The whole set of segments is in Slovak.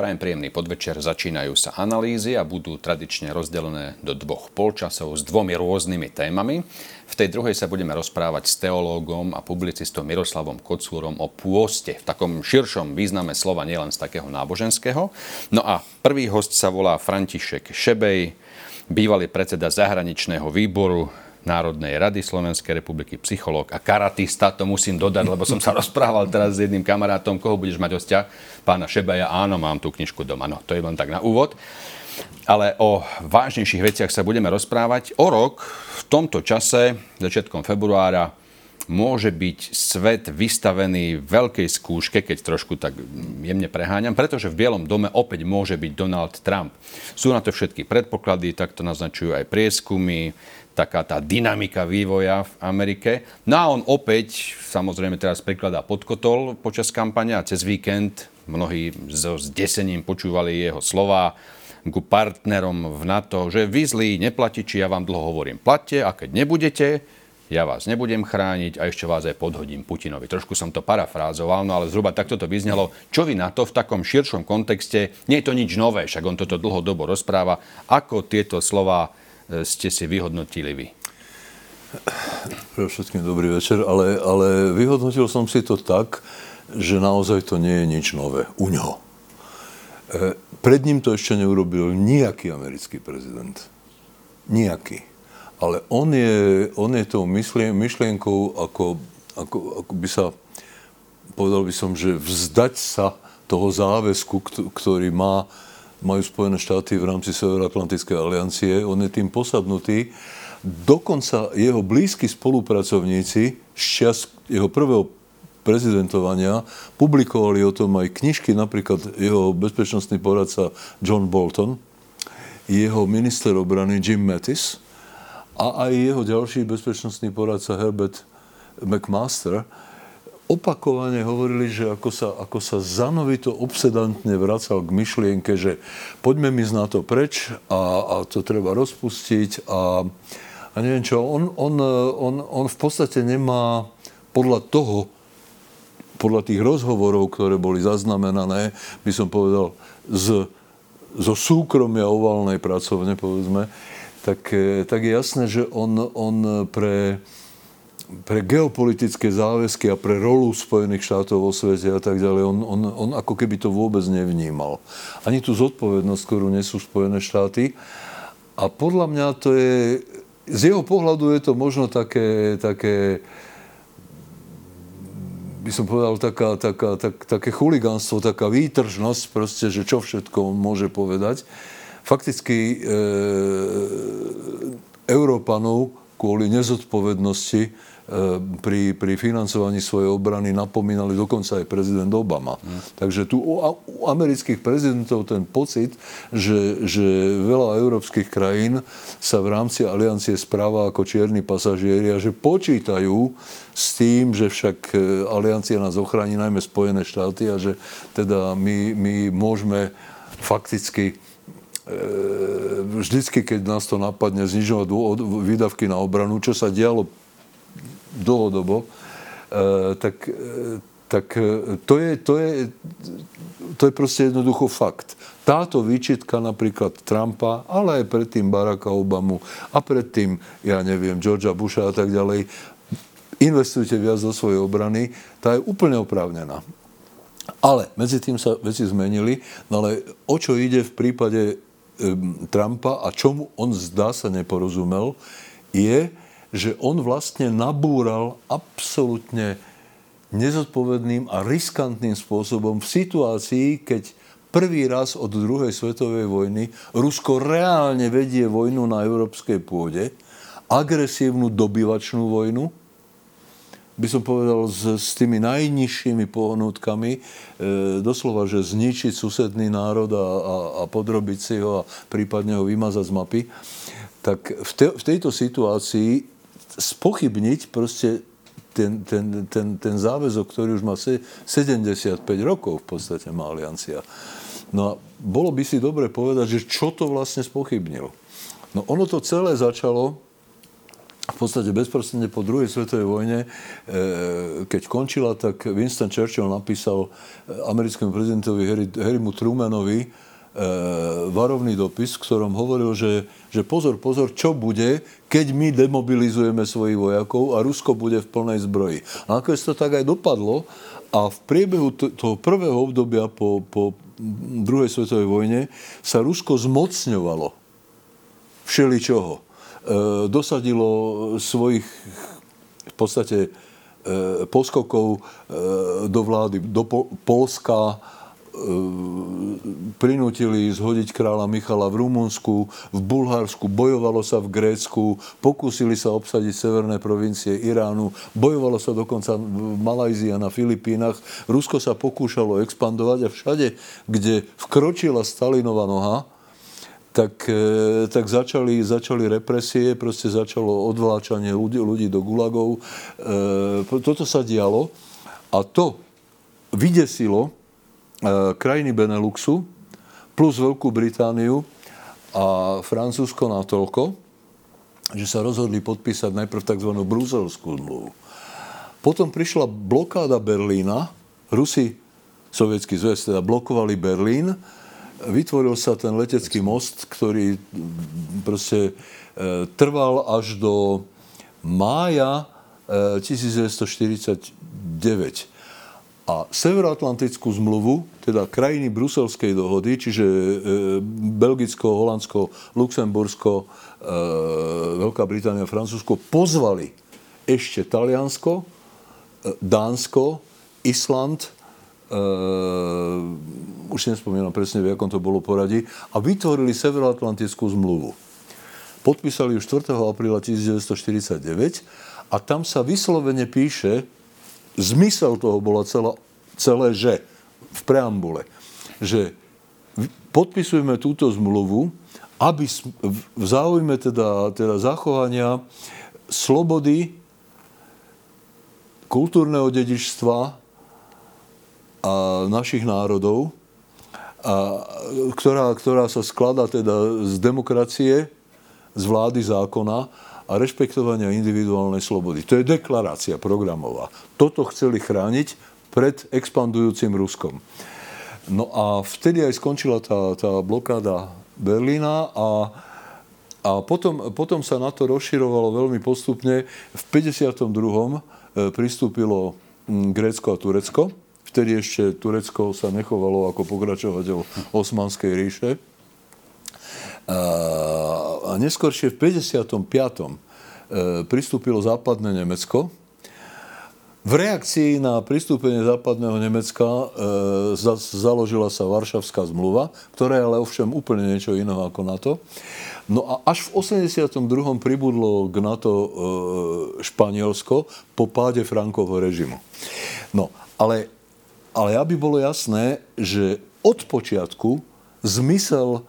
Prajem príjemný podvečer, začínajú sa analýzy a budú tradične rozdelené do dvoch polčasov s dvomi rôznymi témami. V tej druhej sa budeme rozprávať s teológom a publicistom Miroslavom Kocúrom o pôste v takom širšom význame slova, nielen z takého náboženského. No a prvý host sa volá František Šebej, bývalý predseda zahraničného výboru Národnej rady Slovenskej republiky, psychológ a karatista, to musím dodať, lebo som sa rozprával teraz s jedným kamarátom, koho budeš mať hostia? Pána Šebaja, áno, mám tú knižku doma, no to je len tak na úvod. Ale o vážnejších veciach sa budeme rozprávať. O rok v tomto čase, začiatkom februára, môže byť svet vystavený veľkej skúške, keď trošku tak jemne preháňam, pretože v Bielom dome opäť môže byť Donald Trump. Sú na to všetky predpoklady, tak to naznačujú aj prieskumy, taká tá dynamika vývoja v Amerike. No a on opäť, samozrejme teraz prikladá podkotol počas kampania a cez víkend mnohí so zdesením počúvali jeho slova ku partnerom v NATO, že vy zlí neplatiči, ja vám dlho hovorím, platte a keď nebudete, ja vás nebudem chrániť a ešte vás aj podhodím Putinovi. Trošku som to parafrázoval, no ale zhruba takto to vyznelo. Čo vy na to v takom širšom kontexte, nie je to nič nové, však on toto dlhodobo rozpráva, ako tieto slova ste si vyhodnotili vy? Pre všetkým dobrý večer, ale, ale vyhodnotil som si to tak, že naozaj to nie je nič nové u ňoho. E, pred ním to ešte neurobil nejaký americký prezident. Nejaký. Ale on je, on je tou myšlien, myšlienkou, ako, ako, ako by sa, povedal by som, že vzdať sa toho záväzku, ktorý má majú Spojené štáty v rámci Severoatlantickej aliancie. On je tým posadnutý. Dokonca jeho blízki spolupracovníci z čas jeho prvého prezidentovania publikovali o tom aj knižky, napríklad jeho bezpečnostný poradca John Bolton, jeho minister obrany Jim Mattis a aj jeho ďalší bezpečnostný poradca Herbert McMaster opakovane hovorili, že ako sa, ako sa zanovito obsedantne vracal k myšlienke, že poďme mi z NATO preč a, a to treba rozpustiť a, a neviem čo. On, on, on, on v podstate nemá podľa toho, podľa tých rozhovorov, ktoré boli zaznamenané, by som povedal, z, zo súkromia ovalnej pracovne, povedzme, tak, tak je jasné, že on, on pre, pre geopolitické záväzky a pre rolu Spojených štátov vo svete a tak ďalej, on, on, on ako keby to vôbec nevnímal. Ani tú zodpovednosť, ktorú nesú Spojené štáty. A podľa mňa to je, z jeho pohľadu je to možno také, také by som povedal, taká, taká, tak, také chuligánstvo, taká výtržnosť, proste, že čo všetko on môže povedať. Fakticky e, Európanov kvôli nezodpovednosti E, pri, pri financovaní svojej obrany napomínali dokonca aj prezident Obama. Mm. Takže tu u, u amerických prezidentov ten pocit, že, že veľa európskych krajín sa v rámci aliancie správa ako čierni pasažieri a že počítajú s tým, že však e, aliancia nás ochráni najmä Spojené štáty a že teda my, my môžeme fakticky vždycky, keď nás to napadne, znižovať výdavky na obranu, čo sa dialo dlhodobo, e, tak, e, tak e, to, je, to, je, to je proste jednoducho fakt. Táto výčitka napríklad Trumpa, ale aj predtým Baracka Obamu a predtým, ja neviem, Georgia Busha a tak ďalej, investujte viac do svojej obrany, tá je úplne oprávnená. Ale medzi tým sa veci zmenili, no ale o čo ide v prípade Trumpa a čomu on zdá sa neporozumel, je, že on vlastne nabúral absolútne nezodpovedným a riskantným spôsobom v situácii, keď prvý raz od druhej svetovej vojny Rusko reálne vedie vojnu na európskej pôde, agresívnu dobyvačnú vojnu, by som povedal, s, s tými najnižšími pohnútkami, e, doslova, že zničiť susedný národ a, a, a podrobiť si ho a prípadne ho vymazať z mapy, tak v, te, v tejto situácii spochybniť proste ten, ten, ten, ten záväzok, ktorý už má 75 rokov v podstate má aliancia. No a bolo by si dobre povedať, že čo to vlastne spochybnil. No ono to celé začalo v podstate bezprostredne po druhej svetovej vojne, e, keď končila, tak Winston Churchill napísal e, americkému prezidentovi Harry, Harrymu Trumanovi e, varovný dopis, v ktorom hovoril, že, že pozor, pozor, čo bude, keď my demobilizujeme svojich vojakov a Rusko bude v plnej zbroji. A nakoniec to tak aj dopadlo a v priebehu toho prvého obdobia po, po druhej svetovej vojne sa Rusko zmocňovalo všeličoho dosadilo svojich v podstate e, poskokov e, do vlády, do Polska, prinútili zhodiť kráľa Michala v Rumunsku, v Bulharsku, bojovalo sa v Grécku, pokúsili sa obsadiť severné provincie Iránu, bojovalo sa dokonca v Malajzii a na Filipínach. Rusko sa pokúšalo expandovať a všade, kde vkročila Stalinova noha, tak, e, tak začali, začali represie, proste začalo odvláčanie ľudí, ľudí do gulagov. E, toto sa dialo a to vydesilo e, krajiny Beneluxu plus Veľkú Britániu a Francúzsko natoľko, že sa rozhodli podpísať najprv tzv. bruselskú zmluvu. Potom prišla blokáda Berlína, Rusi, Sovietský zväz teda blokovali Berlín, vytvoril sa ten letecký most, ktorý proste e, trval až do mája 1949. E, A Severoatlantickú zmluvu, teda krajiny Bruselskej dohody, čiže e, Belgicko, Holandsko, Luxembursko, Veľká Británia, Francúzsko, pozvali ešte Taliansko, Dánsko, Island, už si nespomínam presne, v akom to bolo poradí, a vytvorili Severoatlantickú zmluvu. Podpísali ju 4. apríla 1949 a tam sa vyslovene píše, zmysel toho bola celá, celé, že v preambule, že podpisujeme túto zmluvu, aby v záujme teda, teda zachovania slobody, kultúrneho dedičstva a našich národov, a, ktorá, ktorá sa skladá teda z demokracie, z vlády zákona a rešpektovania individuálnej slobody. To je deklarácia programová. Toto chceli chrániť pred expandujúcim Ruskom. No a vtedy aj skončila tá, tá blokáda Berlína a, a potom, potom sa na to rozširovalo veľmi postupne. V 52. E, pristúpilo Grécko a Turecko Vtedy ešte Turecko sa nechovalo ako pokračovateľ Osmanskej ríše. A neskôršie v 55. E, pristúpilo západné Nemecko. V reakcii na pristúpenie západného Nemecka e, založila sa Varšavská zmluva, ktorá je ale ovšem úplne niečo iného ako NATO. No a až v 82. pribudlo k NATO e, Španielsko po páde Frankovho režimu. No, ale ale aby bolo jasné, že od počiatku zmysel,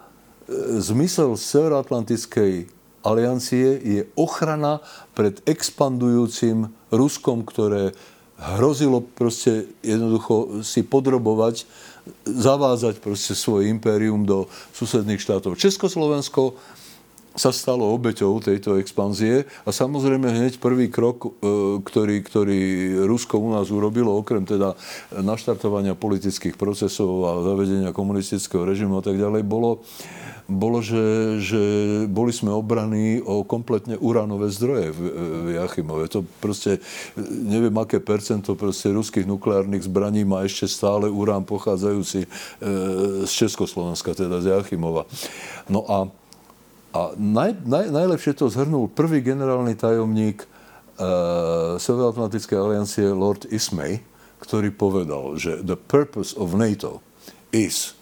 e, zmysel Severoatlantickej aliancie je ochrana pred expandujúcim Ruskom, ktoré hrozilo proste jednoducho si podrobovať, zavázať proste svoje impérium do susedných štátov. Československo sa stalo obeťou tejto expanzie a samozrejme hneď prvý krok, e, ktorý, ktorý Rusko u nás urobilo, okrem teda naštartovania politických procesov a zavedenia komunistického režimu a tak ďalej, bolo, bolo že, že boli sme obraní o kompletne uránové zdroje v, v Jachimove. To proste, neviem aké percento proste ruských nukleárnych zbraní má ešte stále urán pochádzajúci e, z Československa, teda z Jachimova. No a a naj, naj, najlepšie to zhrnul prvý generálny tajomník uh, Severoatlantickej aliancie Lord Ismay, ktorý povedal, že the purpose of NATO is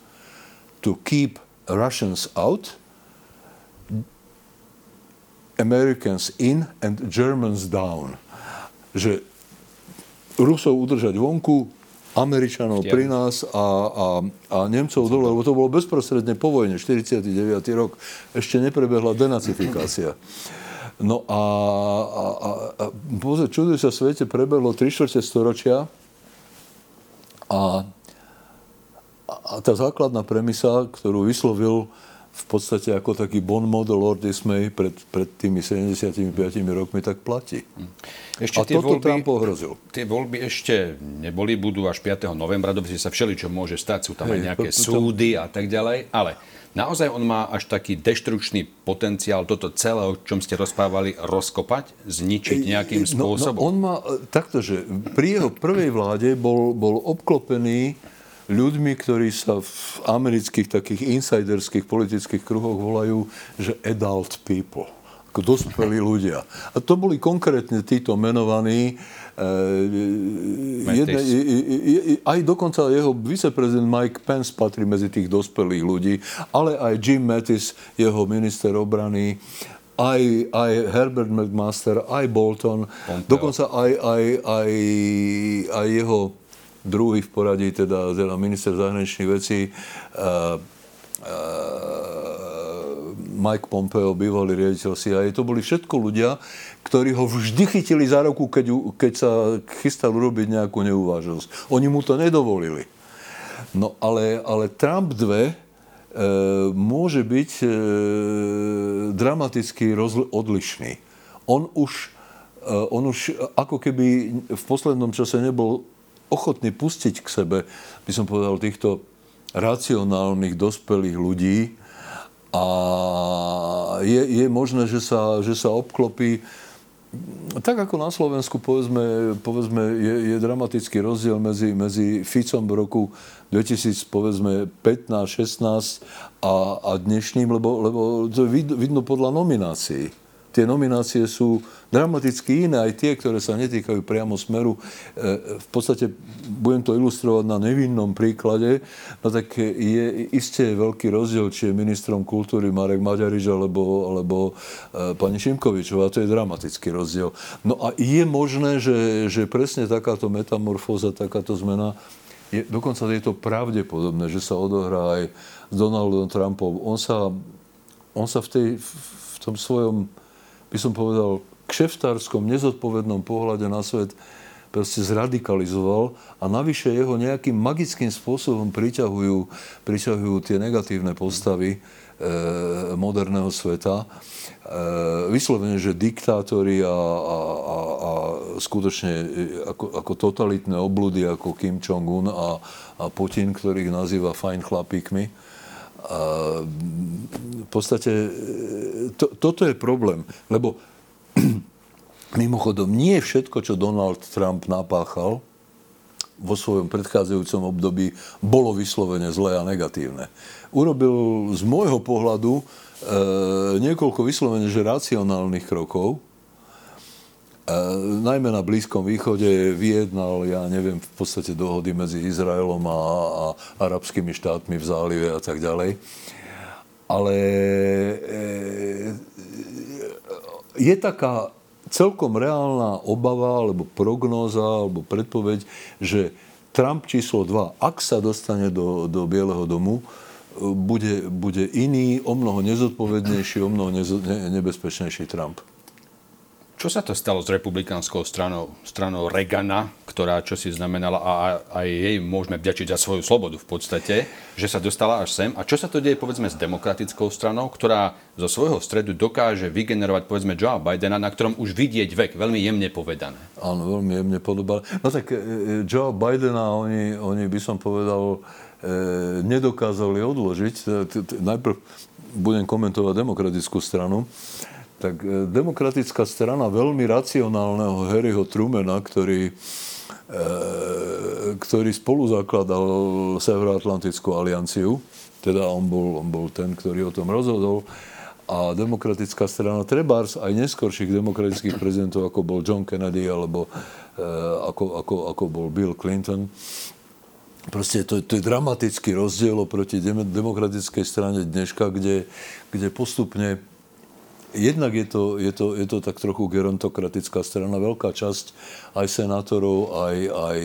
to keep Russians out, Americans in and Germans down. Že Rusov udržať vonku, Američanov pri nás a, a, a Nemcov dole, lebo to bolo bezprostredne po vojne, 49. rok, ešte neprebehla denacifikácia. No a, a, a, a čuduj sa svete, prebehlo 3 čtvrte storočia a, a tá základná premisa, ktorú vyslovil v podstate ako taký bon model Lord Ismay pred, pred tými 75 rokmi tak platí. Ešte a toto voľby, Trump ohrozil. Tie voľby ešte neboli, budú až 5. novembra, dobre sa všeličo môže stať, sú tam Hej, aj nejaké to, to, súdy a tak ďalej, ale naozaj on má až taký deštrukčný potenciál toto celé, o čom ste rozprávali, rozkopať, zničiť nejakým spôsobom? No, no on má takto, že pri jeho prvej vláde bol, bol obklopený ľuďmi, ktorí sa v amerických takých insiderských politických kruhoch volajú, že adult people ako dospelí ľudia. A to boli konkrétne títo menovaní. E, jedne, aj dokonca jeho viceprezident Mike Pence patrí medzi tých dospelých ľudí, ale aj Jim Mattis, jeho minister obrany, aj, aj Herbert McMaster, aj Bolton, Pompeo. dokonca aj, aj, aj, aj jeho druhý v poradí, teda, minister zahraničných vecí, uh, uh, Mike Pompeo, bývalý riaditeľ CIA. To boli všetko ľudia, ktorí ho vždy chytili za ruku, keď, keď sa chystal urobiť nejakú neuváženosť. Oni mu to nedovolili. No ale, ale Trump 2 e, môže byť e, dramaticky rozli- odlišný. On už, e, on už ako keby v poslednom čase nebol ochotní pustiť k sebe, by som povedal, týchto racionálnych, dospelých ľudí. A je, je možné, že sa, že sa obklopí. Tak ako na Slovensku, povedzme, povedzme je, je dramatický rozdiel medzi, medzi Ficom v roku 2015, 16 a, a dnešným, lebo, lebo to vidno, vidno podľa nominácií tie nominácie sú dramaticky iné, aj tie, ktoré sa netýkajú priamo smeru. E, v podstate, budem to ilustrovať na nevinnom príklade, no tak je isté veľký rozdiel, či je ministrom kultúry Marek Maďarič alebo, alebo e, pani Šimkovičová. To je dramatický rozdiel. No a je možné, že, že presne takáto metamorfóza, takáto zmena je, dokonca je to pravdepodobné, že sa odohrá aj s Donaldom Trumpom. On sa, on sa v, tej, v tom svojom by som povedal, kšeftárskom, nezodpovednom pohľade na svet proste zradikalizoval a navyše jeho nejakým magickým spôsobom priťahujú, priťahujú tie negatívne postavy e, moderného sveta. E, vyslovene, že diktátori a, a, a, a skutočne e, ako, ako totalitné obludy ako Kim Jong-un a, a Putin, ktorých nazýva fajn chlapíkmi, v podstate to, toto je problém, lebo mimochodom nie všetko, čo Donald Trump napáchal vo svojom predchádzajúcom období, bolo vyslovene zlé a negatívne. Urobil z môjho pohľadu e, niekoľko vyslovene že racionálnych krokov, najmä na Blízkom východe vyjednal, ja neviem, v podstate dohody medzi Izraelom a, a arabskými štátmi v zálive a tak ďalej. Ale e, je taká celkom reálna obava, alebo prognóza, alebo predpoveď, že Trump číslo 2, ak sa dostane do, do Bieleho domu, bude, bude iný, o mnoho nezodpovednejší, o mnoho nezo, ne, nebezpečnejší Trump. Čo sa to stalo s republikánskou stranou, stranou Regana, ktorá čo si znamenala a aj jej môžeme vďačiť za svoju slobodu v podstate, že sa dostala až sem. A čo sa to deje povedzme s demokratickou stranou, ktorá zo svojho stredu dokáže vygenerovať povedzme Joe Bidena, na ktorom už vidieť vek, veľmi jemne povedané. Áno, veľmi jemne podobal. No tak e, e, Joe Bidena oni, oni by som povedal, e, nedokázali odložiť. Najprv budem komentovať demokratickú stranu tak e, demokratická strana veľmi racionálneho Harryho Trumana, ktorý, e, ktorý spolu zakladal Severoatlantickú alianciu, teda on bol, on bol ten, ktorý o tom rozhodol, a demokratická strana Trebars, aj neskorších demokratických prezidentov, ako bol John Kennedy alebo e, ako, ako, ako bol Bill Clinton. Proste to, to je dramatický rozdiel oproti demokratickej strane dneška, kde, kde postupne Jednak je to, je, to, je to tak trochu gerontokratická strana. Veľká časť aj senátorov, aj, aj,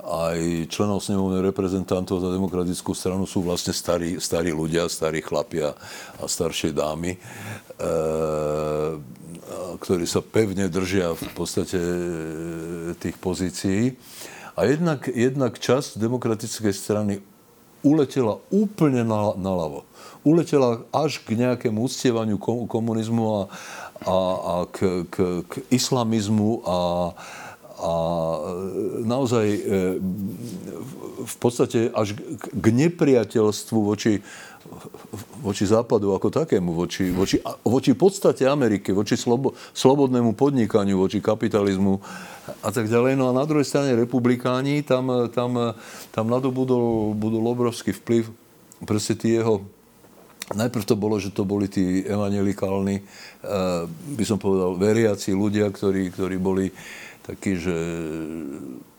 aj členov snemovnej reprezentantov za demokratickú stranu sú vlastne starí, starí ľudia, starí chlapia a staršie dámy, e, ktorí sa pevne držia v podstate e, tých pozícií. A jednak, jednak časť demokratickej strany uletela úplne na, naľavo. Uletela až k nejakému uctievaniu komunizmu a, a, a k, k, k islamizmu a, a naozaj e, v podstate až k nepriateľstvu voči, voči západu ako takému, voči, voči, voči podstate Ameriky, voči slobo, slobodnému podnikaniu, voči kapitalizmu a tak ďalej. No a na druhej strane republikáni, tam, tam, tam nadobudol budol obrovský vplyv proste tí jeho Najprv to bolo, že to boli tí evangelikálni, eh, by som povedal, veriaci ľudia, ktorí, ktorí boli takí, že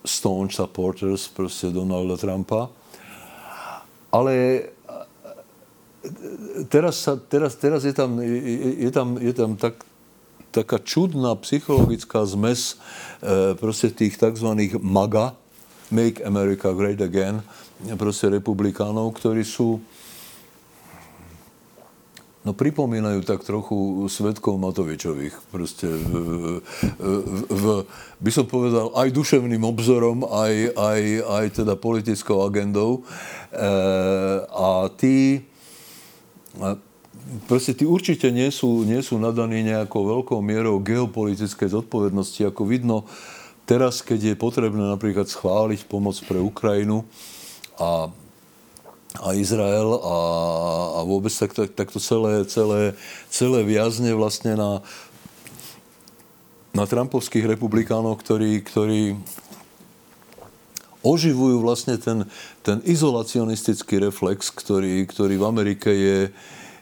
staunch supporters proste Donalda Trumpa. Ale eh, teraz, sa, teraz, teraz je tam, je, je tam, je tam tak, taká čudná psychologická zmes e, proste tých tzv. MAGA, Make America Great Again, proste republikánov, ktorí sú No pripomínajú tak trochu svetkov Matovičových. Proste v, v, v, by som povedal, aj duševným obzorom, aj, aj, aj teda politickou agendou. E, a tí, a proste tí určite nie sú, nie sú nadaní nejakou veľkou mierou geopolitickej zodpovednosti. Ako vidno, teraz, keď je potrebné napríklad schváliť pomoc pre Ukrajinu a a Izrael a, a vôbec tak, tak, tak to celé, celé, celé viazne vlastne na, na Trumpovských republikánov, ktorí, ktorí oživujú vlastne ten, ten izolacionistický reflex, ktorý, ktorý v Amerike je,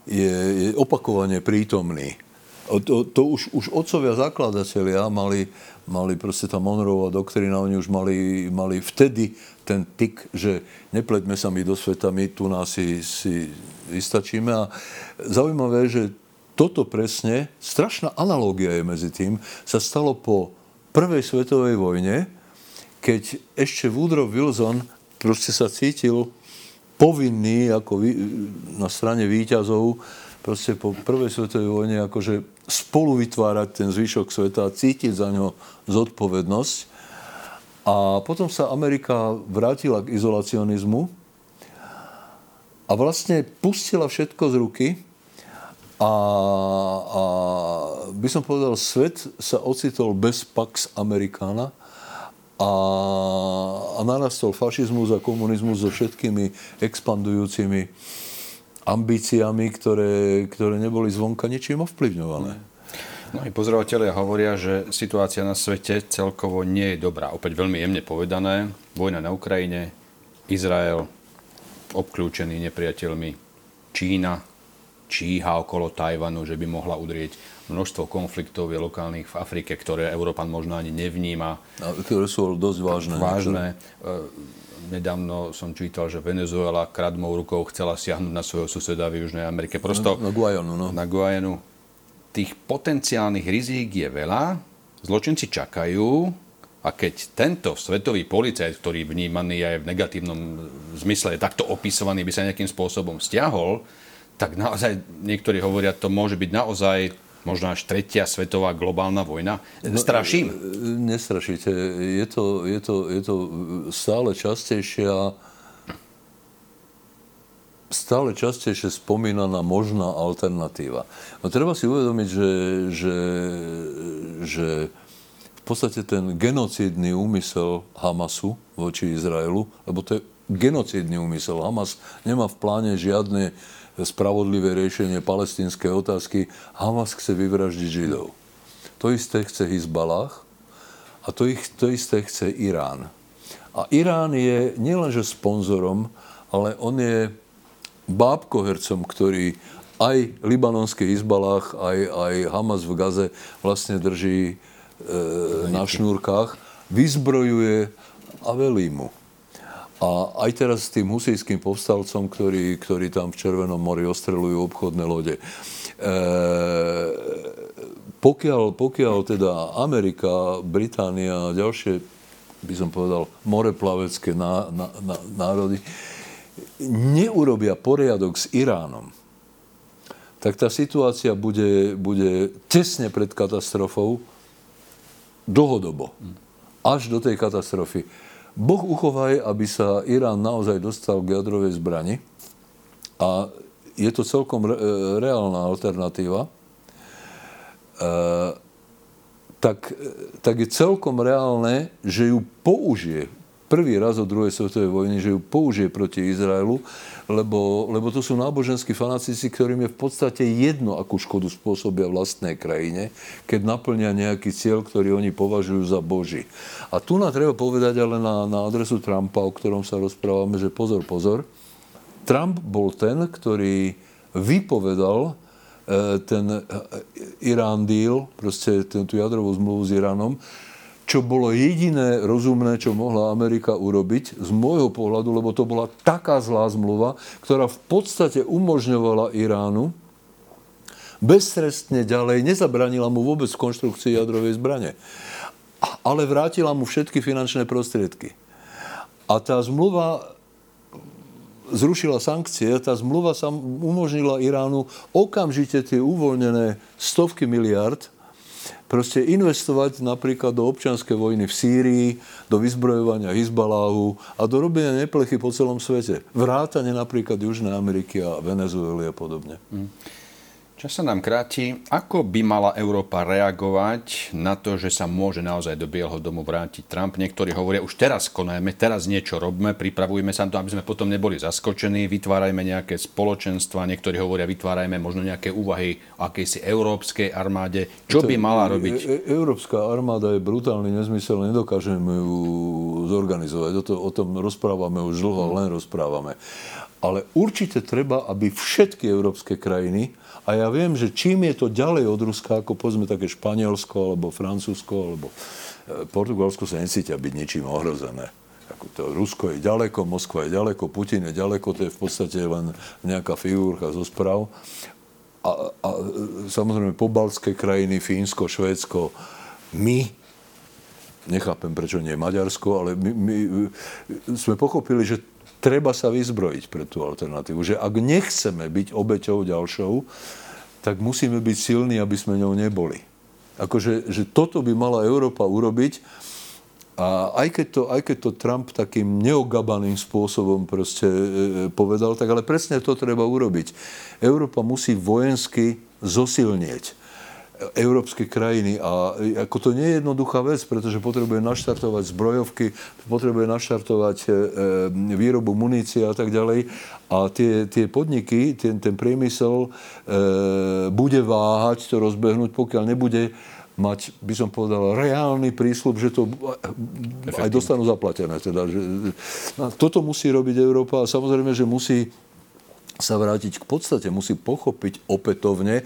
je, je opakovane prítomný. To, to už, už otcovia zakladatelia mali, mali proste tá Monroeová doktrína, oni už mali, mali vtedy ten tik, že nepleťme sa my do sveta, my tu nás si, si vystačíme. A zaujímavé, že toto presne, strašná analogia je medzi tým, sa stalo po prvej svetovej vojne, keď ešte Woodrow Wilson proste sa cítil povinný ako na strane výťazov proste po prvej svetovej vojne akože spolu vytvárať ten zvyšok sveta a cítiť za ňo zodpovednosť. A potom sa Amerika vrátila k izolacionizmu a vlastne pustila všetko z ruky a, a by som povedal, svet sa ocitol bez Pax Americana a, a narastol fašizmus a komunizmus so všetkými expandujúcimi ambíciami, ktoré, ktoré neboli zvonka ničím ovplyvňované. Mnohí pozorovateľia hovoria, že situácia na svete celkovo nie je dobrá. Opäť veľmi jemne povedané. Vojna na Ukrajine, Izrael obklúčený nepriateľmi, Čína číha okolo Tajvanu, že by mohla udrieť množstvo konfliktov je lokálnych v Afrike, ktoré Európan možno ani nevníma. A ktoré sú dosť vážne. Vážne. Niektoré. Nedávno som čítal, že Venezuela kradmou rukou chcela siahnuť na svojho suseda v Južnej Amerike. Prosto na, na Guajanu, no. Na Guajanu tých potenciálnych rizík je veľa, zločinci čakajú a keď tento svetový policajt, ktorý vnímaný aj v negatívnom zmysle je takto opisovaný, by sa nejakým spôsobom stiahol, tak naozaj niektorí hovoria, to môže byť naozaj možno až tretia svetová globálna vojna. No, Straším? Nestrašíte. Je to, je to, je to stále častejšia stále častejšie spomínaná možná alternatíva. No treba si uvedomiť, že, že, že v podstate ten genocídny úmysel Hamasu voči Izraelu, lebo to je genocídny úmysel. Hamas nemá v pláne žiadne spravodlivé riešenie palestínskej otázky. Hamas chce vyvraždiť Židov. To isté chce Hizbalách a to, ich, to isté chce Irán. A Irán je nielenže sponzorom, ale on je bábkohercom, ktorý aj libanonský Izbalách, aj, aj Hamas v Gaze vlastne drží e, na šnúrkách, vyzbrojuje a velí mu. A aj teraz s tým husijským povstalcom, ktorí, ktorí tam v Červenom mori ostrelujú obchodné lode. E, pokiaľ, pokiaľ teda Amerika, Británia a ďalšie, by som povedal, moreplavecké ná, ná, ná, národy, neurobia poriadok s Iránom, tak tá situácia bude, bude tesne pred katastrofou dlhodobo. Až do tej katastrofy. Boh uchovaj, aby sa Irán naozaj dostal k jadrovej zbrani. A je to celkom re, reálna alternatíva. E, tak, tak je celkom reálne, že ju použije prvý raz od druhej svetovej vojny, že ju použije proti Izraelu, lebo, lebo to sú náboženskí fanatici, ktorým je v podstate jedno, akú škodu spôsobia vlastnej krajine, keď naplnia nejaký cieľ, ktorý oni považujú za Boží. A tu nám treba povedať ale na, na adresu Trumpa, o ktorom sa rozprávame, že pozor, pozor. Trump bol ten, ktorý vypovedal e, ten e, Irán deal, proste tú jadrovú zmluvu s Iránom, čo bolo jediné rozumné, čo mohla Amerika urobiť z môjho pohľadu, lebo to bola taká zlá zmluva, ktorá v podstate umožňovala Iránu beztrestne ďalej, nezabranila mu vôbec konštrukcii jadrovej zbrane, ale vrátila mu všetky finančné prostriedky. A tá zmluva zrušila sankcie, tá zmluva sa umožnila Iránu okamžite tie uvoľnené stovky miliard proste investovať napríklad do občianskej vojny v Sýrii, do vyzbrojovania Hizbaláhu a do robenia neplechy po celom svete. Vrátane napríklad Južnej Ameriky a Venezuely a podobne. Mm. Čas sa nám kráti. Ako by mala Európa reagovať na to, že sa môže naozaj do Bieleho domu vrátiť Trump? Niektorí hovoria, už teraz konajme, teraz niečo robme, pripravujme sa na to, aby sme potom neboli zaskočení, vytvárajme nejaké spoločenstva. Niektorí hovoria, vytvárajme možno nejaké úvahy o akejsi európskej armáde. Čo by mala robiť? E, e, Európska armáda je brutálny nezmysel, nedokážeme ju zorganizovať. O, to, o tom rozprávame už dlho, len rozprávame. Ale určite treba, aby všetky európske krajiny a ja viem, že čím je to ďalej od Ruska, ako povedzme také Španielsko, alebo Francúzsko, alebo e, Portugalsko sa necítia byť ničím ohrozené. Ako to Rusko je ďaleko, Moskva je ďaleko, Putin je ďaleko, to je v podstate len nejaká figurka zo správ. A, a samozrejme pobaltské krajiny, Fínsko, Švédsko, my, nechápem prečo nie Maďarsko, ale my, my sme pochopili, že treba sa vyzbrojiť pre tú alternatívu. Že ak nechceme byť obeťou ďalšou, tak musíme byť silní, aby sme ňou neboli. Akože že toto by mala Európa urobiť a aj keď, to, aj keď to Trump takým neogabaným spôsobom proste e, e povedal, tak ale presne to treba urobiť. Európa musí vojensky zosilnieť európske krajiny. A ako to nie je jednoduchá vec, pretože potrebuje naštartovať zbrojovky, potrebuje naštartovať e, e, výrobu munície a tak ďalej. A tie, tie podniky, ten, ten priemysel e, bude váhať to rozbehnúť, pokiaľ nebude mať, by som povedal, reálny prísľub, že to aj dostanú zaplatené. Teda, že, toto musí robiť Európa a samozrejme, že musí sa vrátiť k podstate, musí pochopiť opätovne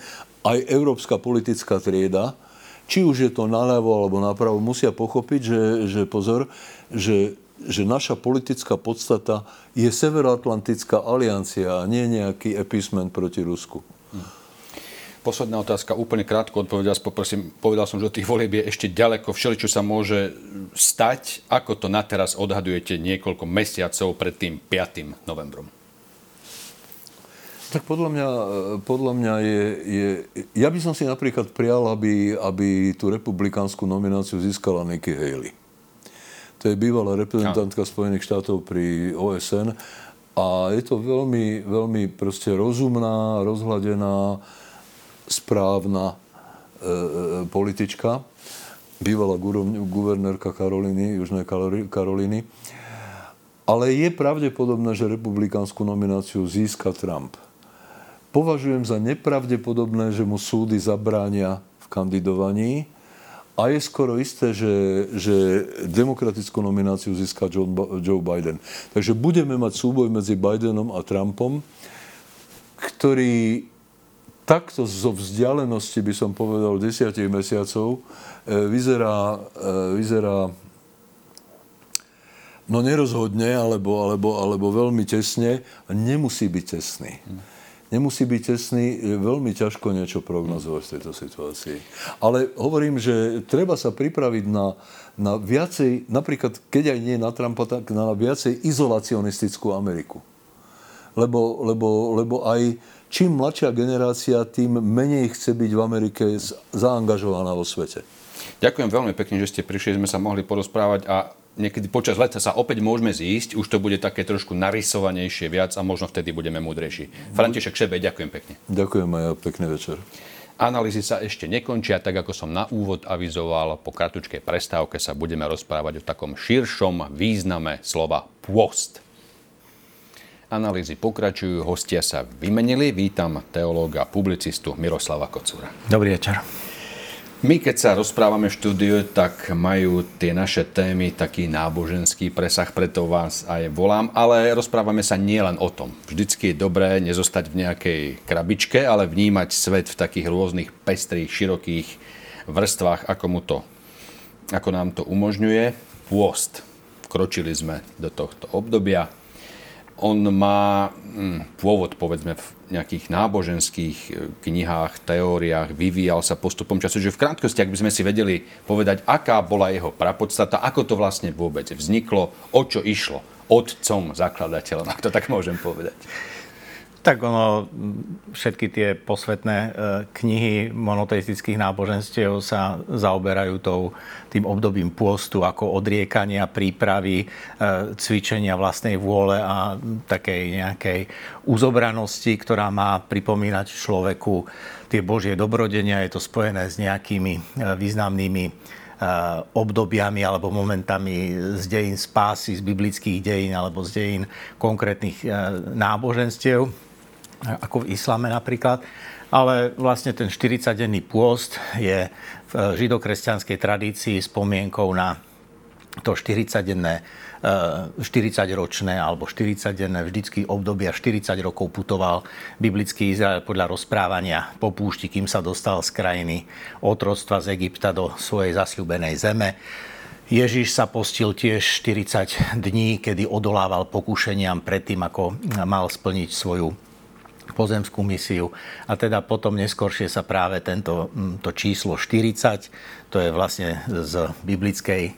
aj európska politická trieda, či už je to naľavo alebo napravo, musia pochopiť, že, že pozor, že, že naša politická podstata je Severoatlantická aliancia a nie nejaký episment proti Rusku. Posledná otázka, úplne krátko odpovedal, poprosím, povedal som, že tých volieb je ešte ďaleko, všeličo sa môže stať. Ako to na teraz odhadujete niekoľko mesiacov pred tým 5. novembrom? Tak podľa mňa, podľa mňa je, je... Ja by som si napríklad prijal, aby, aby tú republikánsku nomináciu získala Nikki Haley. To je bývalá reprezentantka ja. Spojených štátov pri OSN a je to veľmi, veľmi proste rozumná, rozhľadená, správna e, politička, bývalá guvernérka Karoliny, Južnej Karoliny. Ale je pravdepodobné, že republikánsku nomináciu získa Trump považujem za nepravdepodobné, že mu súdy zabránia v kandidovaní a je skoro isté, že, že demokratickú nomináciu získa Joe Biden. Takže budeme mať súboj medzi Bidenom a Trumpom, ktorý takto zo vzdialenosti, by som povedal, desiatich mesiacov, e, vyzerá, e, vyzerá no nerozhodne, alebo, alebo, alebo veľmi tesne a nemusí byť tesný. Hmm nemusí byť tesný, veľmi ťažko niečo prognozovať v tejto situácii. Ale hovorím, že treba sa pripraviť na, na viacej, napríklad keď aj nie na Trumpa, tak na viacej izolacionistickú Ameriku. Lebo, lebo, lebo aj čím mladšia generácia, tým menej chce byť v Amerike zaangažovaná vo svete. Ďakujem veľmi pekne, že ste prišli, sme sa mohli porozprávať a niekedy počas leta sa opäť môžeme zísť, už to bude také trošku narysovanejšie viac a možno vtedy budeme múdrejší. František Šebe, ďakujem pekne. Ďakujem aj pekný večer. Analýzy sa ešte nekončia, tak ako som na úvod avizoval, po kratučkej prestávke sa budeme rozprávať o takom širšom význame slova pôst. Analýzy pokračujú, hostia sa vymenili. Vítam teológa a publicistu Miroslava Kocúra. Dobrý večer. My, keď sa rozprávame v štúdiu, tak majú tie naše témy taký náboženský presah, preto vás aj volám, ale rozprávame sa nielen o tom. Vždycky je dobré nezostať v nejakej krabičke, ale vnímať svet v takých rôznych pestrých, širokých vrstvách, ako, mu to, ako nám to umožňuje. Pôst. Kročili sme do tohto obdobia on má hm, pôvod, povedzme, v nejakých náboženských e, knihách, teóriách, vyvíjal sa postupom času, že v krátkosti, ak by sme si vedeli povedať, aká bola jeho prapodstata, ako to vlastne vôbec vzniklo, o čo išlo otcom zakladateľom, ak to tak môžem povedať. Tak ono, všetky tie posvetné e, knihy monoteistických náboženstiev sa zaoberajú tou, tým obdobím pôstu ako odriekania, prípravy, e, cvičenia vlastnej vôle a takej nejakej uzobranosti, ktorá má pripomínať človeku tie Božie dobrodenia. Je to spojené s nejakými e, významnými obdobiami alebo momentami z dejín spásy, z biblických dejín alebo z dejín konkrétnych náboženstiev ako v islame napríklad. Ale vlastne ten 40-denný pôst je v židokresťanskej tradícii spomienkou na to 40-denné 40-ročné eh, alebo 40-denné vždycky obdobia 40 rokov putoval biblický Izrael podľa rozprávania po púšti, kým sa dostal z krajiny otroctva z Egypta do svojej zasľubenej zeme. Ježiš sa postil tiež 40 dní, kedy odolával pokušeniam predtým, ako mal splniť svoju pozemskú misiu. A teda potom neskôršie sa práve tento to číslo 40, to je vlastne z biblickej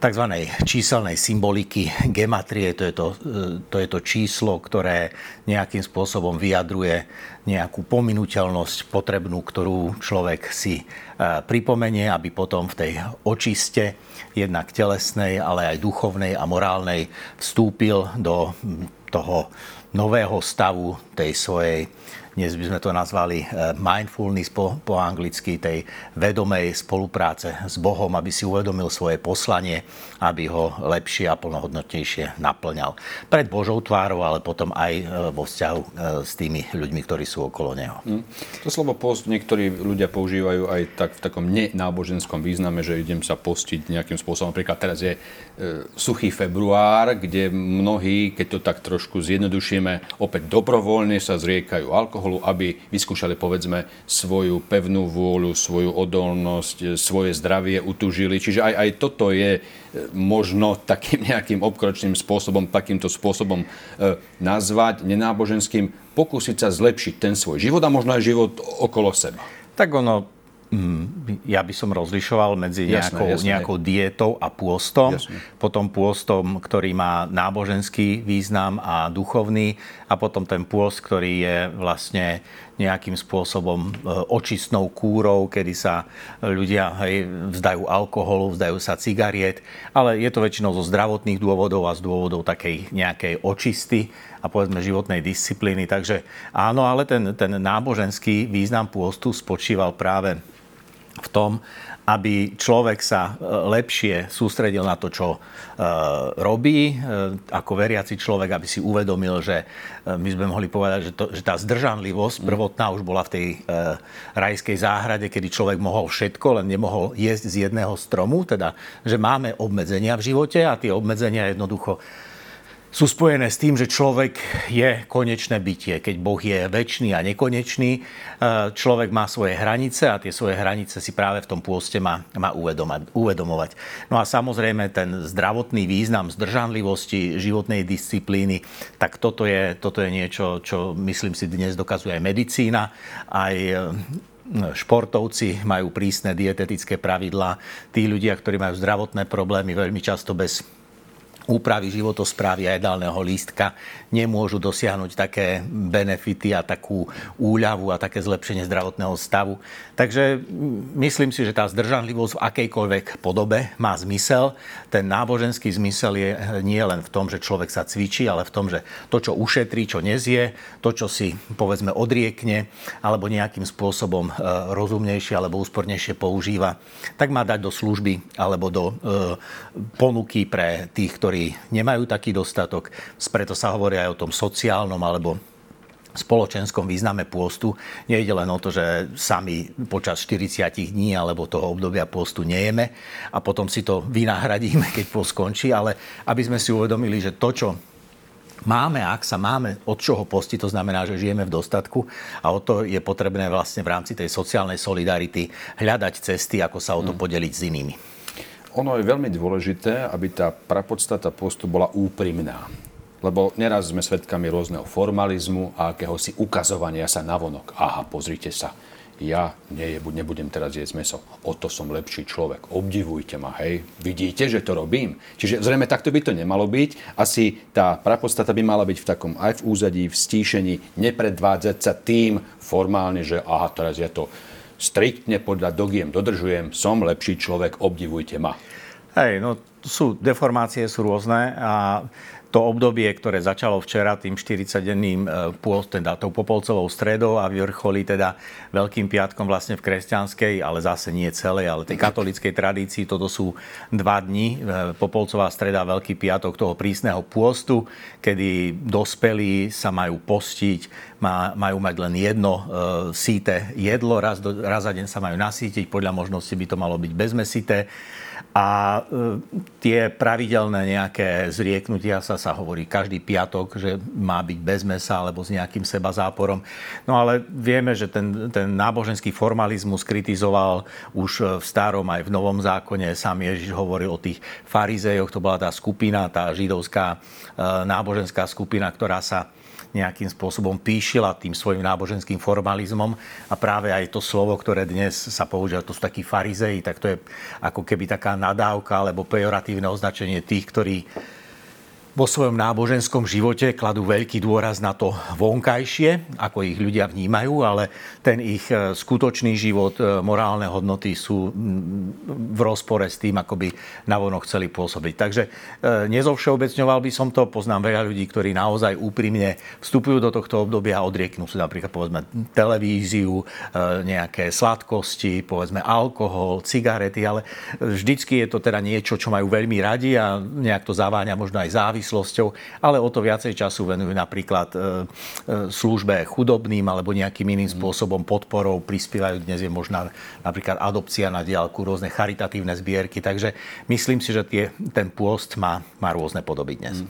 tzv. číselnej symboliky gematrie, to je to, to je to číslo, ktoré nejakým spôsobom vyjadruje nejakú pominuteľnosť potrebnú, ktorú človek si e, pripomenie, aby potom v tej očiste jednak telesnej, ale aj duchovnej a morálnej vstúpil do toho nového stavu tej svojej dnes by sme to nazvali eh, mindfulness po, po anglicky, tej vedomej spolupráce s Bohom, aby si uvedomil svoje poslanie, aby ho lepšie a plnohodnotnejšie naplňal. Pred Božou tvárou, ale potom aj eh, vo vzťahu eh, s tými ľuďmi, ktorí sú okolo neho. Mm. To slovo post niektorí ľudia používajú aj tak v takom nenáboženskom význame, že idem sa postiť nejakým spôsobom. Napríklad teraz je e, suchý február, kde mnohí, keď to tak trošku zjednodušíme, opäť dobrovoľne sa zriekajú alkohol alkoholu, aby vyskúšali povedzme svoju pevnú vôľu, svoju odolnosť, e, svoje zdravie utužili. Čiže aj, aj toto je e, možno takým nejakým obkročným spôsobom, takýmto spôsobom e, nazvať nenáboženským, pokúsiť sa zlepšiť ten svoj život a možno aj život okolo seba. Tak ono, ja by som rozlišoval medzi nejakou, jasné, jasné. nejakou dietou a pôstom. Jasné. Potom pôstom, ktorý má náboženský význam a duchovný. A potom ten pôst, ktorý je vlastne nejakým spôsobom e, očistnou kúrou, kedy sa ľudia hej, vzdajú alkoholu, vzdajú sa cigariet. Ale je to väčšinou zo zdravotných dôvodov a z dôvodov takej nejakej očisty a povedzme životnej disciplíny. Takže áno, ale ten, ten náboženský význam pôstu spočíval práve v tom, aby človek sa e, lepšie sústredil na to, čo e, robí, e, ako veriaci človek, aby si uvedomil, že my sme mohli povedať, že, to, že tá zdržanlivosť mm. prvotná už bola v tej rajskej záhrade, kedy človek mohol všetko, len nemohol jesť z jedného stromu, teda, že máme obmedzenia v živote a tie obmedzenia jednoducho sú spojené s tým, že človek je konečné bytie. Keď Boh je väčší a nekonečný, e, človek má svoje hranice a tie svoje hranice si práve v tom pôste má, má uvedomovať. No a samozrejme ten zdravotný význam zdržanlivosti, životnej disciplíny, tak toto je, toto je niečo, čo myslím si dnes dokazuje aj medicína, aj e, športovci majú prísne dietetické pravidlá. Tí ľudia, ktorí majú zdravotné problémy, veľmi často bez úpravy životosprávy a jedálneho lístka nemôžu dosiahnuť také benefity a takú úľavu a také zlepšenie zdravotného stavu. Takže myslím si, že tá zdržanlivosť v akejkoľvek podobe má zmysel. Ten náboženský zmysel je nie len v tom, že človek sa cvičí, ale v tom, že to, čo ušetrí, čo nezie, to, čo si povedzme odriekne, alebo nejakým spôsobom e, rozumnejšie alebo úspornejšie používa, tak má dať do služby alebo do e, ponuky pre tých, ktorí ktorí nemajú taký dostatok. Preto sa hovorí aj o tom sociálnom alebo spoločenskom význame pôstu. Nejde len o to, že sami počas 40 dní alebo toho obdobia pôstu nejeme a potom si to vynahradíme, keď pôst skončí, ale aby sme si uvedomili, že to, čo máme, ak sa máme od čoho postiť, to znamená, že žijeme v dostatku a o to je potrebné vlastne v rámci tej sociálnej solidarity hľadať cesty, ako sa o to mm. podeliť s inými ono je veľmi dôležité, aby tá prapodstata postu bola úprimná. Lebo neraz sme svedkami rôzneho formalizmu a akéhosi ukazovania sa navonok. Aha, pozrite sa, ja nie, nebudem teraz jesť meso. O to som lepší človek. Obdivujte ma, hej. Vidíte, že to robím? Čiže zrejme takto by to nemalo byť. Asi tá prapodstata by mala byť v takom aj v úzadí, v stíšení, nepredvádzať sa tým formálne, že aha, teraz ja to striktne podľa dogiem dodržujem, som lepší človek, obdivujte ma. Hej, no sú, deformácie sú rôzne a to obdobie, ktoré začalo včera tým 40-denným e, teda tou popolcovou stredou a vyvrcholí teda Veľkým piatkom vlastne v kresťanskej, ale zase nie celej, ale tej katolickej tradícii. Toto sú dva dni, e, popolcová streda, Veľký piatok toho prísneho pôstu, kedy dospelí sa majú postiť, majú mať len jedno e, síte jedlo, raz, do, raz za deň sa majú nasítiť, podľa možnosti by to malo byť bezmesité. A e, tie pravidelné nejaké zrieknutia sa sa hovorí každý piatok, že má byť bez mesa alebo s nejakým seba záporom. No ale vieme, že ten, ten náboženský formalizmus kritizoval už v starom aj v novom zákone. Sám Ježiš hovoril o tých farizejoch, to bola tá skupina, tá židovská e, náboženská skupina, ktorá sa nejakým spôsobom píšila tým svojim náboženským formalizmom. A práve aj to slovo, ktoré dnes sa používa, to sú takí farizeji, tak to je ako keby taká nadávka alebo pejoratívne označenie tých, ktorí vo svojom náboženskom živote kladú veľký dôraz na to vonkajšie, ako ich ľudia vnímajú, ale ten ich e, skutočný život, e, morálne hodnoty sú v rozpore s tým, ako by navonok chceli pôsobiť. Takže e, nezovšeobecňoval by som to, poznám veľa ľudí, ktorí naozaj úprimne vstupujú do tohto obdobia a odrieknú si napríklad povedzme televíziu, nejaké sladkosti, povedzme alkohol, cigarety, ale vždycky je to teda niečo, čo majú veľmi radi a nejak to zaváňa možno aj závisť závislosťou, ale o to viacej času venujú napríklad e, e, službe chudobným alebo nejakým iným mhm. spôsobom podporou prispievajú. Dnes je možná napríklad adopcia na diálku, rôzne charitatívne zbierky. Takže myslím si, že tie, ten pôst má, má rôzne podoby dnes. Mm.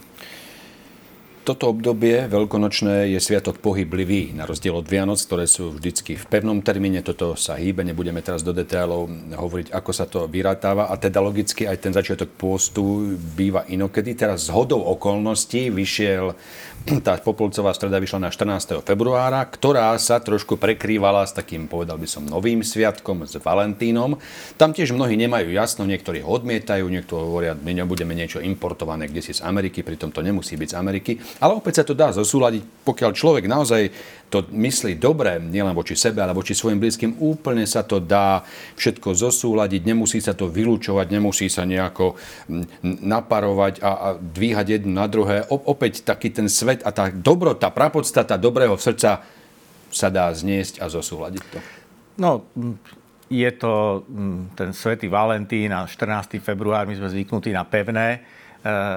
Toto obdobie veľkonočné je sviatok pohyblivý, na rozdiel od Vianoc, ktoré sú vždycky v pevnom termíne. Toto sa hýbe, nebudeme teraz do detailov hovoriť, ako sa to vyrátáva. A teda logicky aj ten začiatok pôstu býva inokedy. Teraz z hodou okolností vyšiel tá Popolcová streda vyšla na 14. februára, ktorá sa trošku prekrývala s takým, povedal by som, novým sviatkom, s Valentínom. Tam tiež mnohí nemajú jasno, niektorí ho odmietajú, niektorí hovoria, my nebudeme niečo importované kde si z Ameriky, pritom to nemusí byť z Ameriky. Ale opäť sa to dá zosúľadiť, pokiaľ človek naozaj to myslí dobre, nielen voči sebe, ale voči svojim blízkym, úplne sa to dá všetko zosúľadiť, nemusí sa to vylúčovať, nemusí sa nejako naparovať a, a dvíhať jedno na druhé. O, opäť taký ten svet a tá dobrota, prapodstata dobrého srdca sa dá zniesť a zosúľadiť to. No, je to ten svätý Valentín a 14. február, my sme zvyknutí na pevné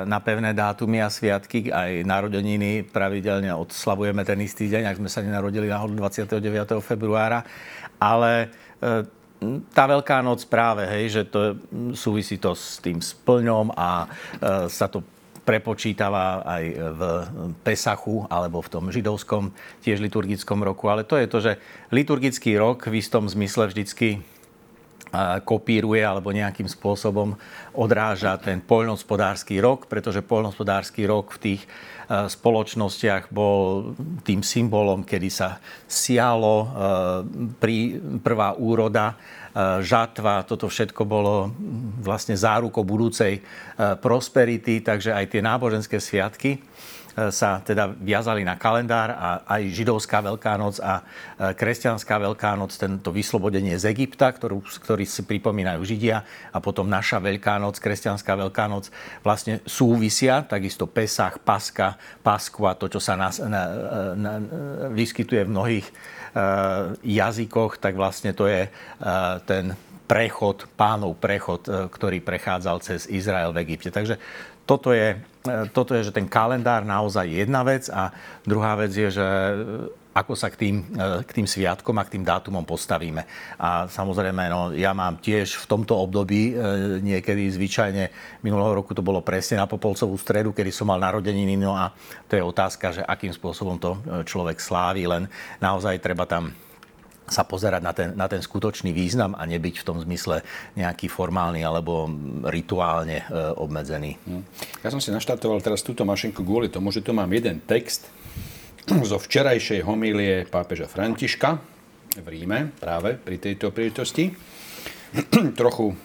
na pevné dátumy a sviatky, aj narodeniny pravidelne odslavujeme ten istý deň, ak sme sa nenarodili náhodou 29. februára. Ale eh, tá Veľká noc práve, hej, že to súvisí to s tým splňom a eh, sa to prepočítava aj v Pesachu alebo v tom židovskom tiež liturgickom roku. Ale to je to, že liturgický rok v istom zmysle vždycky kopíruje alebo nejakým spôsobom odráža ten poľnohospodársky rok, pretože poľnohospodársky rok v tých spoločnostiach bol tým symbolom, kedy sa sialo prvá úroda, žatva, toto všetko bolo vlastne zárukou budúcej prosperity, takže aj tie náboženské sviatky sa teda viazali na kalendár a aj židovská Veľká noc a e, kresťanská Veľká noc, tento vyslobodenie z Egypta, ktorú, ktorý si pripomínajú Židia a potom naša Veľká noc, kresťanská Veľká noc vlastne súvisia, takisto Pesach, Paska, Pasku a to, čo sa nás, na, na, vyskytuje v mnohých uh, jazykoch, tak vlastne to je ten prechod, pánov prechod, ktorý prechádzal cez Izrael v Egypte. Takže toto je, e, toto je, že ten kalendár naozaj je jedna vec a druhá vec je, že e, ako sa k tým, e, k tým sviatkom a k tým dátumom postavíme. A samozrejme, no, ja mám tiež v tomto období niekedy zvyčajne, minulého roku to bolo presne na Popolcovú stredu, kedy som mal narodeniny, no a to je otázka, že akým spôsobom to človek slávi, len naozaj treba tam sa pozerať na ten, na ten skutočný význam a nebyť v tom zmysle nejaký formálny alebo rituálne e, obmedzený. Hm. Ja som si naštartoval teraz túto mašinku kvôli tomu, že tu mám jeden text zo včerajšej homílie pápeža Františka v Ríme, práve pri tejto príležitosti. Trochu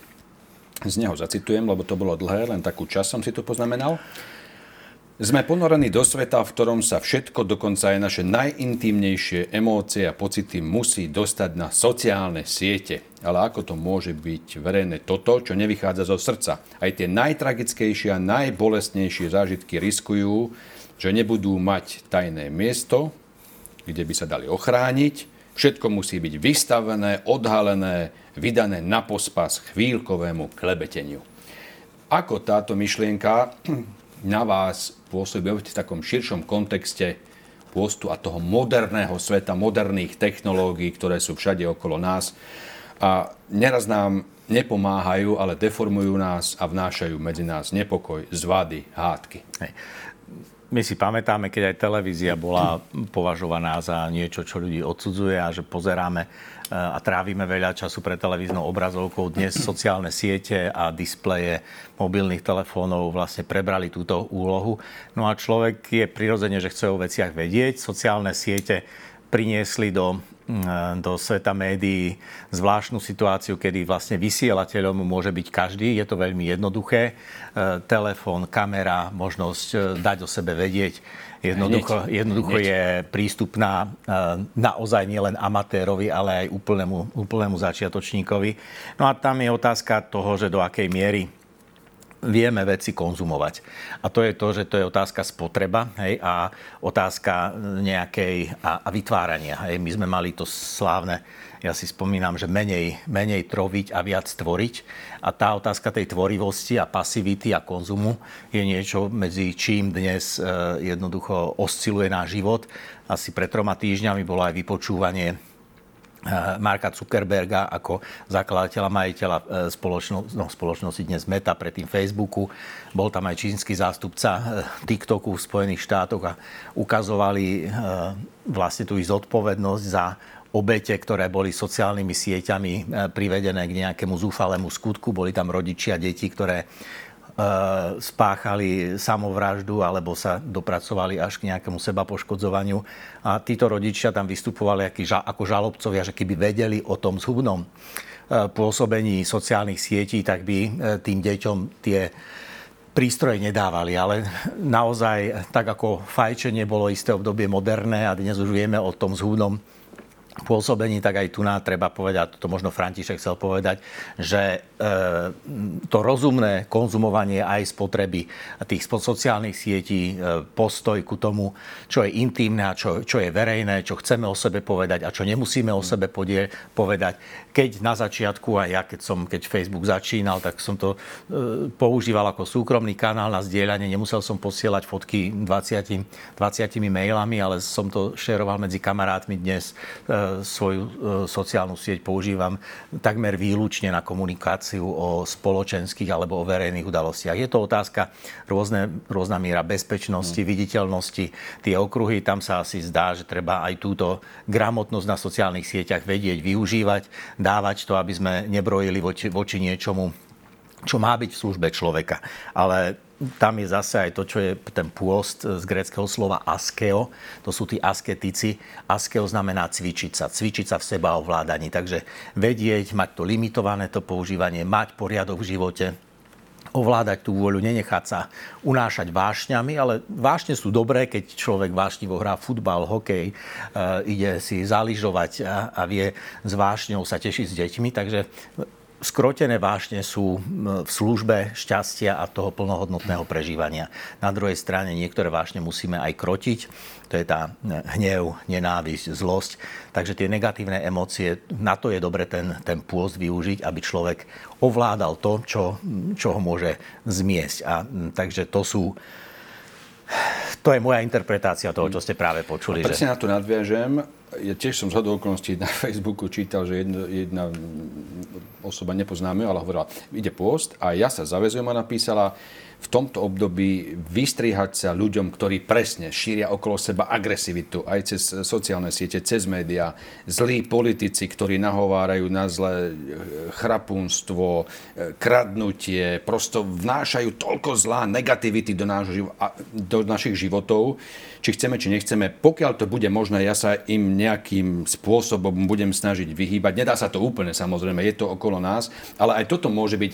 z neho zacitujem, lebo to bolo dlhé, len takú čas som si to poznamenal. Sme ponorení do sveta, v ktorom sa všetko, dokonca aj naše najintímnejšie emócie a pocity musí dostať na sociálne siete. Ale ako to môže byť verejné toto, čo nevychádza zo srdca? Aj tie najtragickejšie a najbolestnejšie zážitky riskujú, že nebudú mať tajné miesto, kde by sa dali ochrániť. Všetko musí byť vystavené, odhalené, vydané na pospas chvíľkovému klebeteniu. Ako táto myšlienka na vás pôsobí v takom širšom kontexte pôstu a toho moderného sveta, moderných technológií, ktoré sú všade okolo nás. A neraz nám nepomáhajú, ale deformujú nás a vnášajú medzi nás nepokoj, zvady, hádky. Hej. My si pamätáme, keď aj televízia bola považovaná za niečo, čo ľudí odsudzuje a že pozeráme a trávime veľa času pre televíznou obrazovkou. Dnes sociálne siete a displeje mobilných telefónov vlastne prebrali túto úlohu. No a človek je prirodzene, že chce o veciach vedieť. Sociálne siete priniesli do mm, do sveta médií zvláštnu situáciu, kedy vlastne vysielateľom môže byť každý. Je to veľmi jednoduché. Eh, telefón, kamera, možnosť eh, dať o sebe vedieť Jednoducho, jednoducho je prístupná e, naozaj nielen amatérovi, ale aj úplnému, úplnému začiatočníkovi. No a tam je otázka toho, že do akej miery vieme veci konzumovať. A to je to, že to je otázka spotreba hej, a otázka nejakej a, a vytvárania. Hej. My sme mali to slávne ja si spomínam, že menej, menej troviť a viac tvoriť. A tá otázka tej tvorivosti a pasivity a konzumu je niečo, medzi čím dnes e, jednoducho osciluje náš život. Asi pred troma týždňami bolo aj vypočúvanie e, Marka Zuckerberga ako zakladateľa, majiteľa e, spoločno, no, spoločnosti dnes Meta, predtým Facebooku. Bol tam aj čínsky zástupca TikToku v Spojených štátoch a ukazovali vlastne tú zodpovednosť za obete, ktoré boli sociálnymi sieťami privedené k nejakému zúfalému skutku. Boli tam rodičia, deti, ktoré spáchali samovraždu alebo sa dopracovali až k nejakému seba poškodzovaniu. A títo rodičia tam vystupovali ako žalobcovia, že keby vedeli o tom zhubnom e, pôsobení sociálnych sietí, tak by tým deťom tie prístroje nedávali, ale naozaj tak ako fajčenie bolo isté obdobie moderné a dnes už vieme o tom zhubnom pôsobení, tak aj tu nám treba povedať, to možno František chcel povedať, že e, to rozumné konzumovanie aj spotreby tých sociálnych sietí, e, postoj ku tomu, čo je intimné a čo, čo je verejné, čo chceme o sebe povedať a čo nemusíme o sebe podie, povedať. Keď na začiatku, aj ja keď som, keď Facebook začínal, tak som to e, používal ako súkromný kanál na zdieľanie, nemusel som posielať fotky 20, 20 mailami, ale som to šeroval medzi kamarátmi dnes svoju e, sociálnu sieť používam takmer výlučne na komunikáciu o spoločenských alebo o verejných udalostiach. Je to otázka rôzne, rôzna miera bezpečnosti, mm. viditeľnosti. Tie okruhy, tam sa asi zdá, že treba aj túto gramotnosť na sociálnych sieťach vedieť, využívať, dávať to, aby sme nebrojili voči, voči niečomu, čo má byť v službe človeka. Ale tam je zase aj to, čo je ten pôst z greckého slova askeo. To sú tí asketici. Askeo znamená cvičiť sa. Cvičiť sa v seba ovládaní. Takže vedieť, mať to limitované, to používanie, mať poriadok v živote, ovládať tú vôľu, nenechať sa unášať vášňami, ale vášne sú dobré, keď človek vášnivo hrá futbal, hokej, e, ide si zaližovať a, a vie s vášňou sa tešiť s deťmi. Takže skrotené vášne sú v službe šťastia a toho plnohodnotného prežívania. Na druhej strane niektoré vášne musíme aj krotiť. To je tá hnev, nenávisť, zlosť. Takže tie negatívne emócie, na to je dobre ten, ten pôst využiť, aby človek ovládal to, čo, čo ho môže zmiesť. A, takže to sú to je moja interpretácia toho, čo ste práve počuli. A presne že... na to nadviažem. Ja tiež som z okolností na Facebooku čítal, že jedna, jedna osoba nepoznáme, ale hovorila, ide post a ja sa zavezujem a napísala, v tomto období vystrihať sa ľuďom, ktorí presne šíria okolo seba agresivitu aj cez sociálne siete, cez médiá, zlí politici, ktorí nahovárajú na zlé eh, chrapúnstvo, eh, kradnutie, prosto vnášajú toľko zlá negativity do, nášho, do našich životov, či chceme, či nechceme. Pokiaľ to bude možné, ja sa im nejakým spôsobom budem snažiť vyhýbať. Nedá sa to úplne, samozrejme, je to okolo nás, ale aj toto môže byť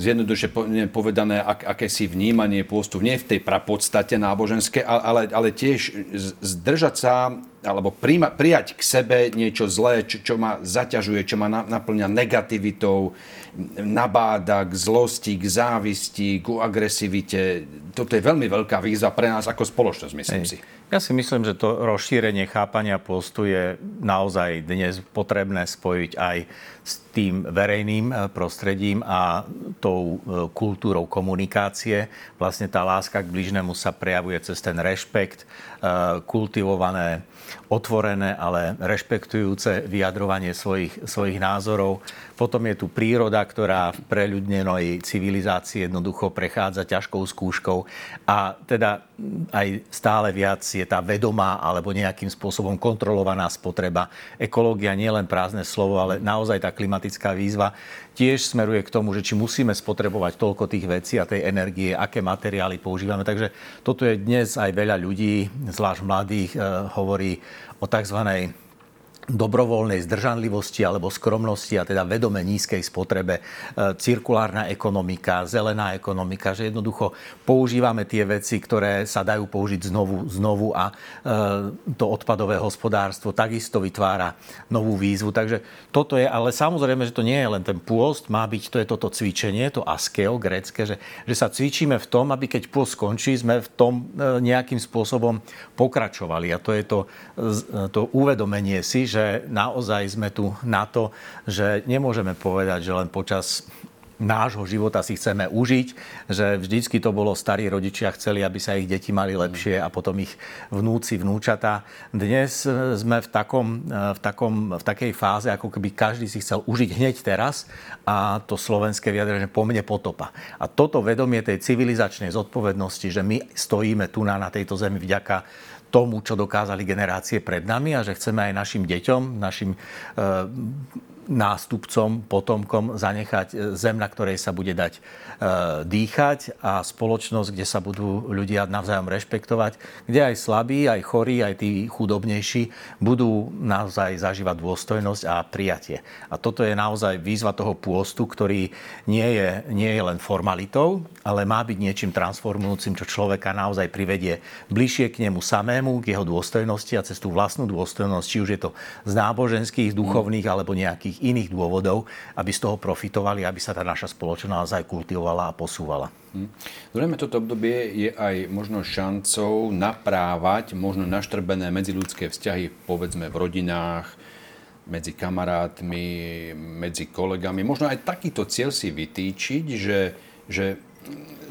zjednoduše povedané, ak, akési vnímanie pôstu, nie v tej prapodstate náboženské, ale, ale tiež zdržať sa alebo príjma, prijať k sebe niečo zlé, čo, čo ma zaťažuje, čo ma na, naplňa negativitou, nabáda k zlosti, k závisti, ku agresivite. Toto je veľmi veľká výzva pre nás ako spoločnosť, myslím Hej. si. Ja si myslím, že to rozšírenie chápania postu je naozaj dnes potrebné spojiť aj s tým verejným eh, prostredím a tou eh, kultúrou komunikácie. Vlastne tá láska k blížnemu sa prejavuje cez ten rešpekt, eh, kultivované, otvorené, ale rešpektujúce vyjadrovanie svojich, svojich názorov. Potom je tu príroda, ktorá v preľudnenej civilizácii jednoducho prechádza ťažkou skúškou a teda aj stále viac je tá vedomá alebo nejakým spôsobom kontrolovaná spotreba. Ekológia nie len prázdne slovo, ale naozaj tá klimatická výzva tiež smeruje k tomu, že či musíme spotrebovať toľko tých vecí a tej energie, aké materiály používame. Takže toto je dnes aj veľa ľudí, zvlášť mladých, eh, hovorí o tzv dobrovoľnej zdržanlivosti alebo skromnosti a teda vedome nízkej spotrebe, e, cirkulárna ekonomika, zelená ekonomika, že jednoducho používame tie veci, ktoré sa dajú použiť znovu, znovu a e, to odpadové hospodárstvo takisto vytvára novú výzvu. Takže toto je, ale samozrejme, že to nie je len ten pôst, má byť, to je toto cvičenie, to askeo grécke, že, že sa cvičíme v tom, aby keď pôst skončí, sme v tom e, nejakým spôsobom pokračovali. A to je to, to uvedomenie si, že že naozaj sme tu na to, že nemôžeme povedať, že len počas nášho života si chceme užiť, že vždycky to bolo, starí rodičia chceli, aby sa ich deti mali lepšie a potom ich vnúci, vnúčatá. Dnes sme v, takom, v, takom, v takej fáze, ako keby každý si chcel užiť hneď teraz a to slovenské vyjadrenie po mne potopa. A toto vedomie tej civilizačnej zodpovednosti, že my stojíme tu na, na tejto zemi vďaka tomu, čo dokázali generácie pred nami a že chceme aj našim deťom, našim e, nástupcom, potomkom zanechať e, zem, na ktorej sa bude dať e, dýchať a spoločnosť, kde sa budú ľudia navzájom rešpektovať, kde aj slabí, aj chorí, aj tí chudobnejší budú naozaj zažívať dôstojnosť a prijatie. A toto je naozaj výzva toho pôstu, ktorý nie je, nie je len formalitou, ale má byť niečím transformujúcim, čo človeka naozaj privedie bližšie k nemu samému, k jeho dôstojnosti a cez tú vlastnú dôstojnosť, či už je to z náboženských, duchovných alebo nejakých iných dôvodov, aby z toho profitovali, aby sa tá naša spoločnosť naozaj kultivovala a posúvala. Hm. Zrejme toto obdobie je aj možno šancou naprávať možno naštrbené medziludské vzťahy, povedzme v rodinách, medzi kamarátmi, medzi kolegami. Možno aj takýto cieľ si vytýčiť, že, že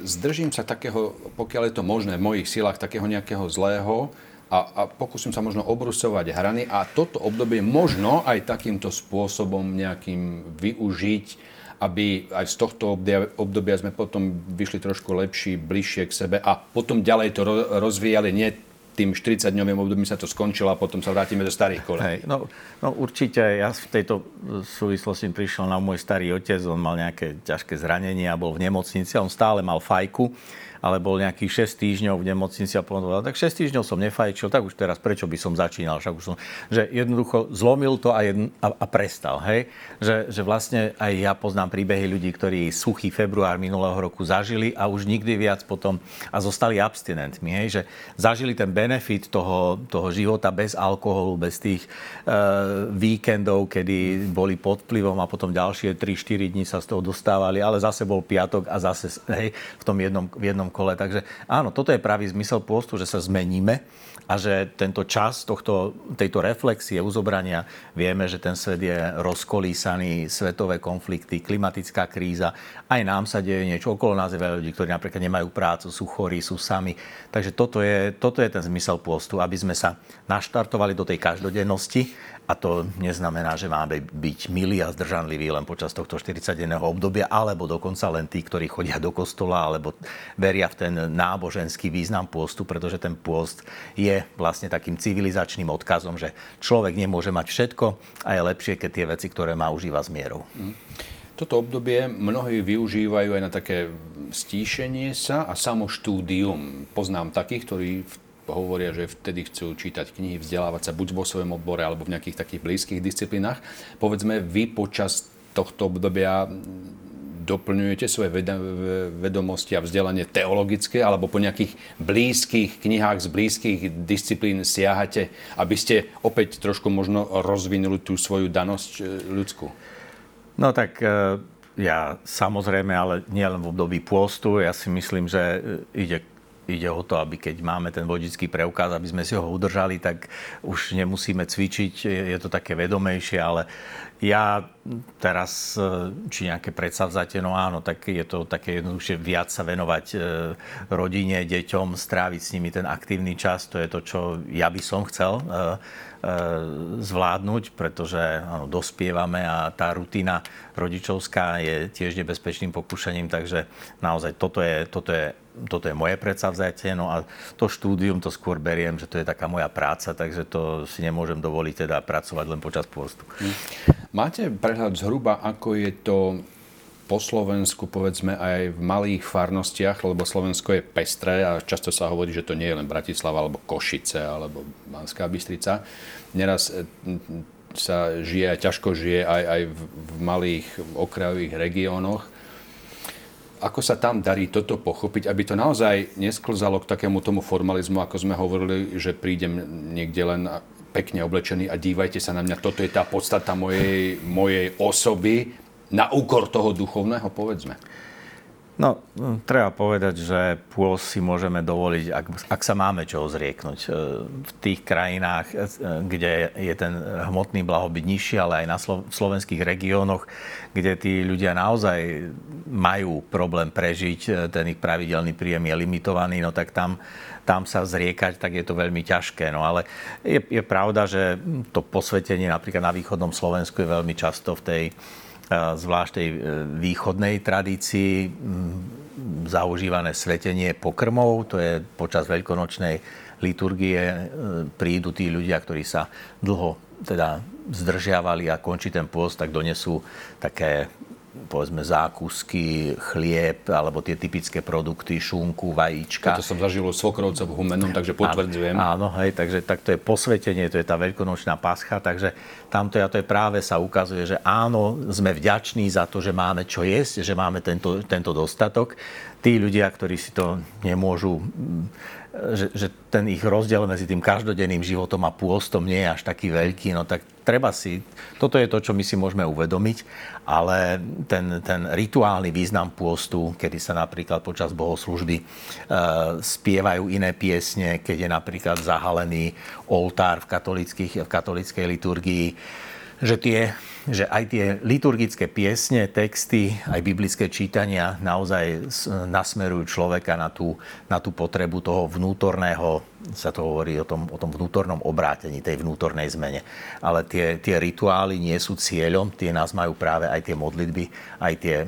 zdržím sa takého, pokiaľ je to možné v mojich silách, takého nejakého zlého, a, a pokúsim sa možno obrusovať hrany a toto obdobie možno aj takýmto spôsobom nejakým využiť aby aj z tohto obdobia, sme potom vyšli trošku lepší, bližšie k sebe a potom ďalej to rozvíjali, nie tým 40-dňovým obdobím sa to skončilo a potom sa vrátime do starých kolej. No, no určite, ja v tejto súvislosti prišiel na môj starý otec, on mal nejaké ťažké zranenie a bol v nemocnici, on stále mal fajku ale bol nejakých 6 týždňov v nemocnici a povedal, tak 6 týždňov som nefajčil, tak už teraz prečo by som začínal? Však už som, že jednoducho zlomil to a, jedn, a, a prestal. Hej? Že, že vlastne aj ja poznám príbehy ľudí, ktorí suchý február minulého roku zažili a už nikdy viac potom a zostali abstinentmi. Hej? Že zažili ten benefit toho, toho života bez alkoholu, bez tých e, víkendov, kedy boli pod vplyvom a potom ďalšie 3-4 dní sa z toho dostávali, ale zase bol piatok a zase hej, v tom jednom, v jednom kole. Takže áno, toto je pravý zmysel pôstu, že sa zmeníme a že tento čas tohto, tejto reflexie, uzobrania, vieme, že ten svet je rozkolísaný, svetové konflikty, klimatická kríza, aj nám sa deje niečo, okolo nás veľa ľudí, ktorí napríklad nemajú prácu, sú chorí, sú sami. Takže toto je, toto je ten zmysel pôstu, aby sme sa naštartovali do tej každodennosti a to neznamená, že máme byť milí a zdržanliví len počas tohto 40-denného obdobia, alebo dokonca len tí, ktorí chodia do kostola, alebo veria v ten náboženský význam pôstu, pretože ten pôst je vlastne takým civilizačným odkazom, že človek nemôže mať všetko a je lepšie, keď tie veci, ktoré má, užíva s mierou. Mm. Toto obdobie mnohí využívajú aj na také stíšenie sa a samoštúdium. Poznám takých, ktorí v hovoria, že vtedy chcú čítať knihy, vzdelávať sa buď vo svojom odbore alebo v nejakých takých blízkych disciplínach. Povedzme, vy počas tohto obdobia doplňujete svoje vedomosti a vzdelanie teologické alebo po nejakých blízkych knihách z blízkych disciplín siahate, aby ste opäť trošku možno rozvinuli tú svoju danosť e, ľudskú? No tak e, ja samozrejme, ale nie len v období pôstu, ja si myslím, že e, ide ide o to, aby keď máme ten vodický preukaz, aby sme si ho udržali, tak už nemusíme cvičiť, je to také vedomejšie, ale ja teraz, e, či nejaké predsavzatie, no áno, tak je to také jednoduchšie viac sa venovať e, rodine, deťom, stráviť s nimi ten aktívny čas, to je to, čo ja by som chcel e, zvládnuť, pretože áno, dospievame a tá rutina rodičovská je tiež nebezpečným pokušením, takže naozaj toto je, toto je toto je moje predsavzatie, no a to štúdium to skôr beriem, že to je taká moja práca, takže to si nemôžem dovoliť teda pracovať len počas pôstu. Máte prehľad zhruba, ako je to po Slovensku, povedzme aj v malých farnostiach, lebo Slovensko je pestré a často sa hovorí, že to nie je len Bratislava alebo Košice alebo Banská Bystrica. Neraz e, sa žije, ťažko žije aj, aj v malých okrajových regiónoch ako sa tam darí toto pochopiť, aby to naozaj nesklzalo k takému tomu formalizmu, ako sme hovorili, že prídem niekde len pekne oblečený a dívajte sa na mňa, toto je tá podstata mojej, mojej osoby, na úkor toho duchovného, povedzme. No, treba povedať, že pôs si môžeme dovoliť, ak, ak sa máme čo zrieknúť. E, v tých krajinách, e, kde je ten hmotný blahobyt nižší, ale aj na slovenských regiónoch, kde tí ľudia naozaj majú problém prežiť, e, ten ich pravidelný príjem je limitovaný, no tak tam, tam sa zriekať, tak je to veľmi ťažké. No ale je, je pravda, že to posvetenie napríklad na východnom Slovensku je veľmi často v tej zvlášť tej e, východnej tradícii zaužívané svetenie pokrmov, to je počas veľkonočnej liturgie e, prídu tí ľudia, ktorí sa dlho teda zdržiavali a končí ten pôst, tak donesú také povedzme zákusky, chlieb alebo tie typické produkty, šunku, vajíčka. To som zažil u svokrovcov v Humennom, takže potvrdzujem. Áno, hej, takže tak to je posvetenie, to je tá veľkonočná pascha, takže tamto a to je práve sa ukazuje, že áno, sme vďační za to, že máme čo jesť, že máme tento, tento dostatok. Tí ľudia, ktorí si to nemôžu že, že ten ich rozdiel medzi tým každodenným životom a pôstom nie je až taký veľký, no tak treba si, toto je to, čo my si môžeme uvedomiť, ale ten, ten rituálny význam pôstu, kedy sa napríklad počas bohoslužby e, spievajú iné piesne, keď je napríklad zahalený oltár v, v katolickej liturgii, že, tie, že aj tie liturgické piesne, texty, aj biblické čítania naozaj nasmerujú človeka na tú, na tú potrebu toho vnútorného, sa to hovorí o tom, o tom vnútornom obrátení, tej vnútornej zmene. Ale tie, tie rituály nie sú cieľom, tie nás majú práve aj tie modlitby, aj tie e,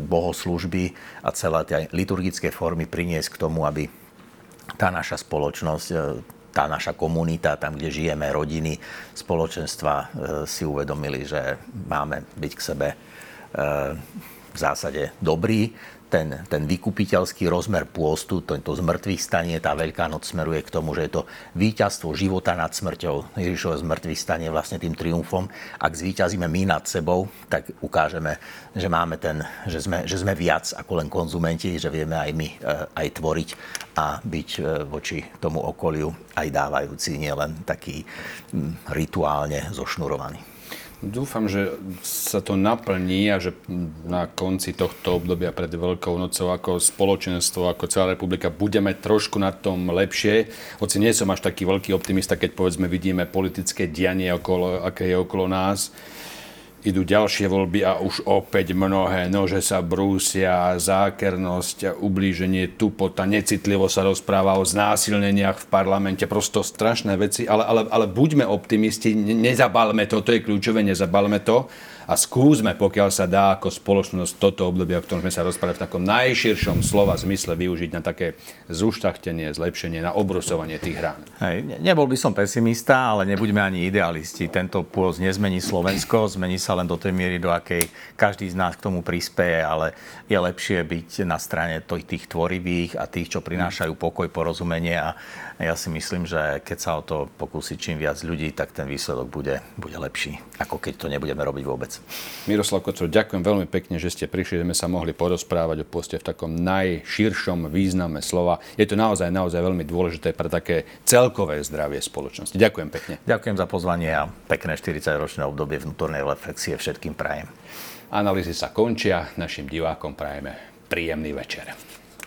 bohoslužby a celé tie liturgické formy priniesť k tomu, aby tá naša spoločnosť e, tá naša komunita, tam, kde žijeme, rodiny, spoločenstva, e, si uvedomili, že máme byť k sebe e, v zásade dobrý, ten, ten vykupiteľský rozmer pôstu, to, to zmrtvých stanie, tá Veľká noc smeruje k tomu, že je to víťazstvo života nad smrťou. Ježišové zmrtvých stanie vlastne tým triumfom. Ak zvíťazíme my nad sebou, tak ukážeme, že, máme ten, že, sme, že sme viac ako len konzumenti, že vieme aj my e, aj tvoriť a byť e, voči tomu okoliu aj dávajúci, nielen taký rituálne zošnurovaný. Dúfam, že sa to naplní a že na konci tohto obdobia pred Veľkou nocou ako spoločenstvo, ako celá republika budeme trošku na tom lepšie. Hoci nie som až taký veľký optimista, keď povedzme vidíme politické dianie, okolo, aké je okolo nás idú ďalšie voľby a už opäť mnohé nože sa brúsia, zákernosť, ublíženie, tupota, necitlivo sa rozpráva o znásilneniach v parlamente, prosto strašné veci, ale, ale, ale buďme optimisti, nezabalme to, to je kľúčové, nezabalme to a skúsme, pokiaľ sa dá ako spoločnosť toto obdobie, o ktorom sme sa rozprávali v takom najširšom slova zmysle využiť na také zuštachtenie, zlepšenie, na obrusovanie tých hrán. Hej, nebol by som pesimista, ale nebuďme ani idealisti. Tento pôz nezmení Slovensko, zmení sa len do tej miery, do akej každý z nás k tomu prispieje, ale je lepšie byť na strane tých tvorivých a tých, čo prinášajú pokoj, porozumenie a ja si myslím, že keď sa o to pokúsi čím viac ľudí, tak ten výsledok bude, bude lepší, ako keď to nebudeme robiť vôbec. Miroslav Kocor, ďakujem veľmi pekne, že ste prišli, že sme sa mohli porozprávať o poste v takom najširšom význame slova. Je to naozaj, naozaj veľmi dôležité pre také celkové zdravie spoločnosti. Ďakujem pekne. Ďakujem za pozvanie a pekné 40-ročné obdobie vnútornej reflexie všetkým prajem. Analýzy sa končia, našim divákom prajeme príjemný večer.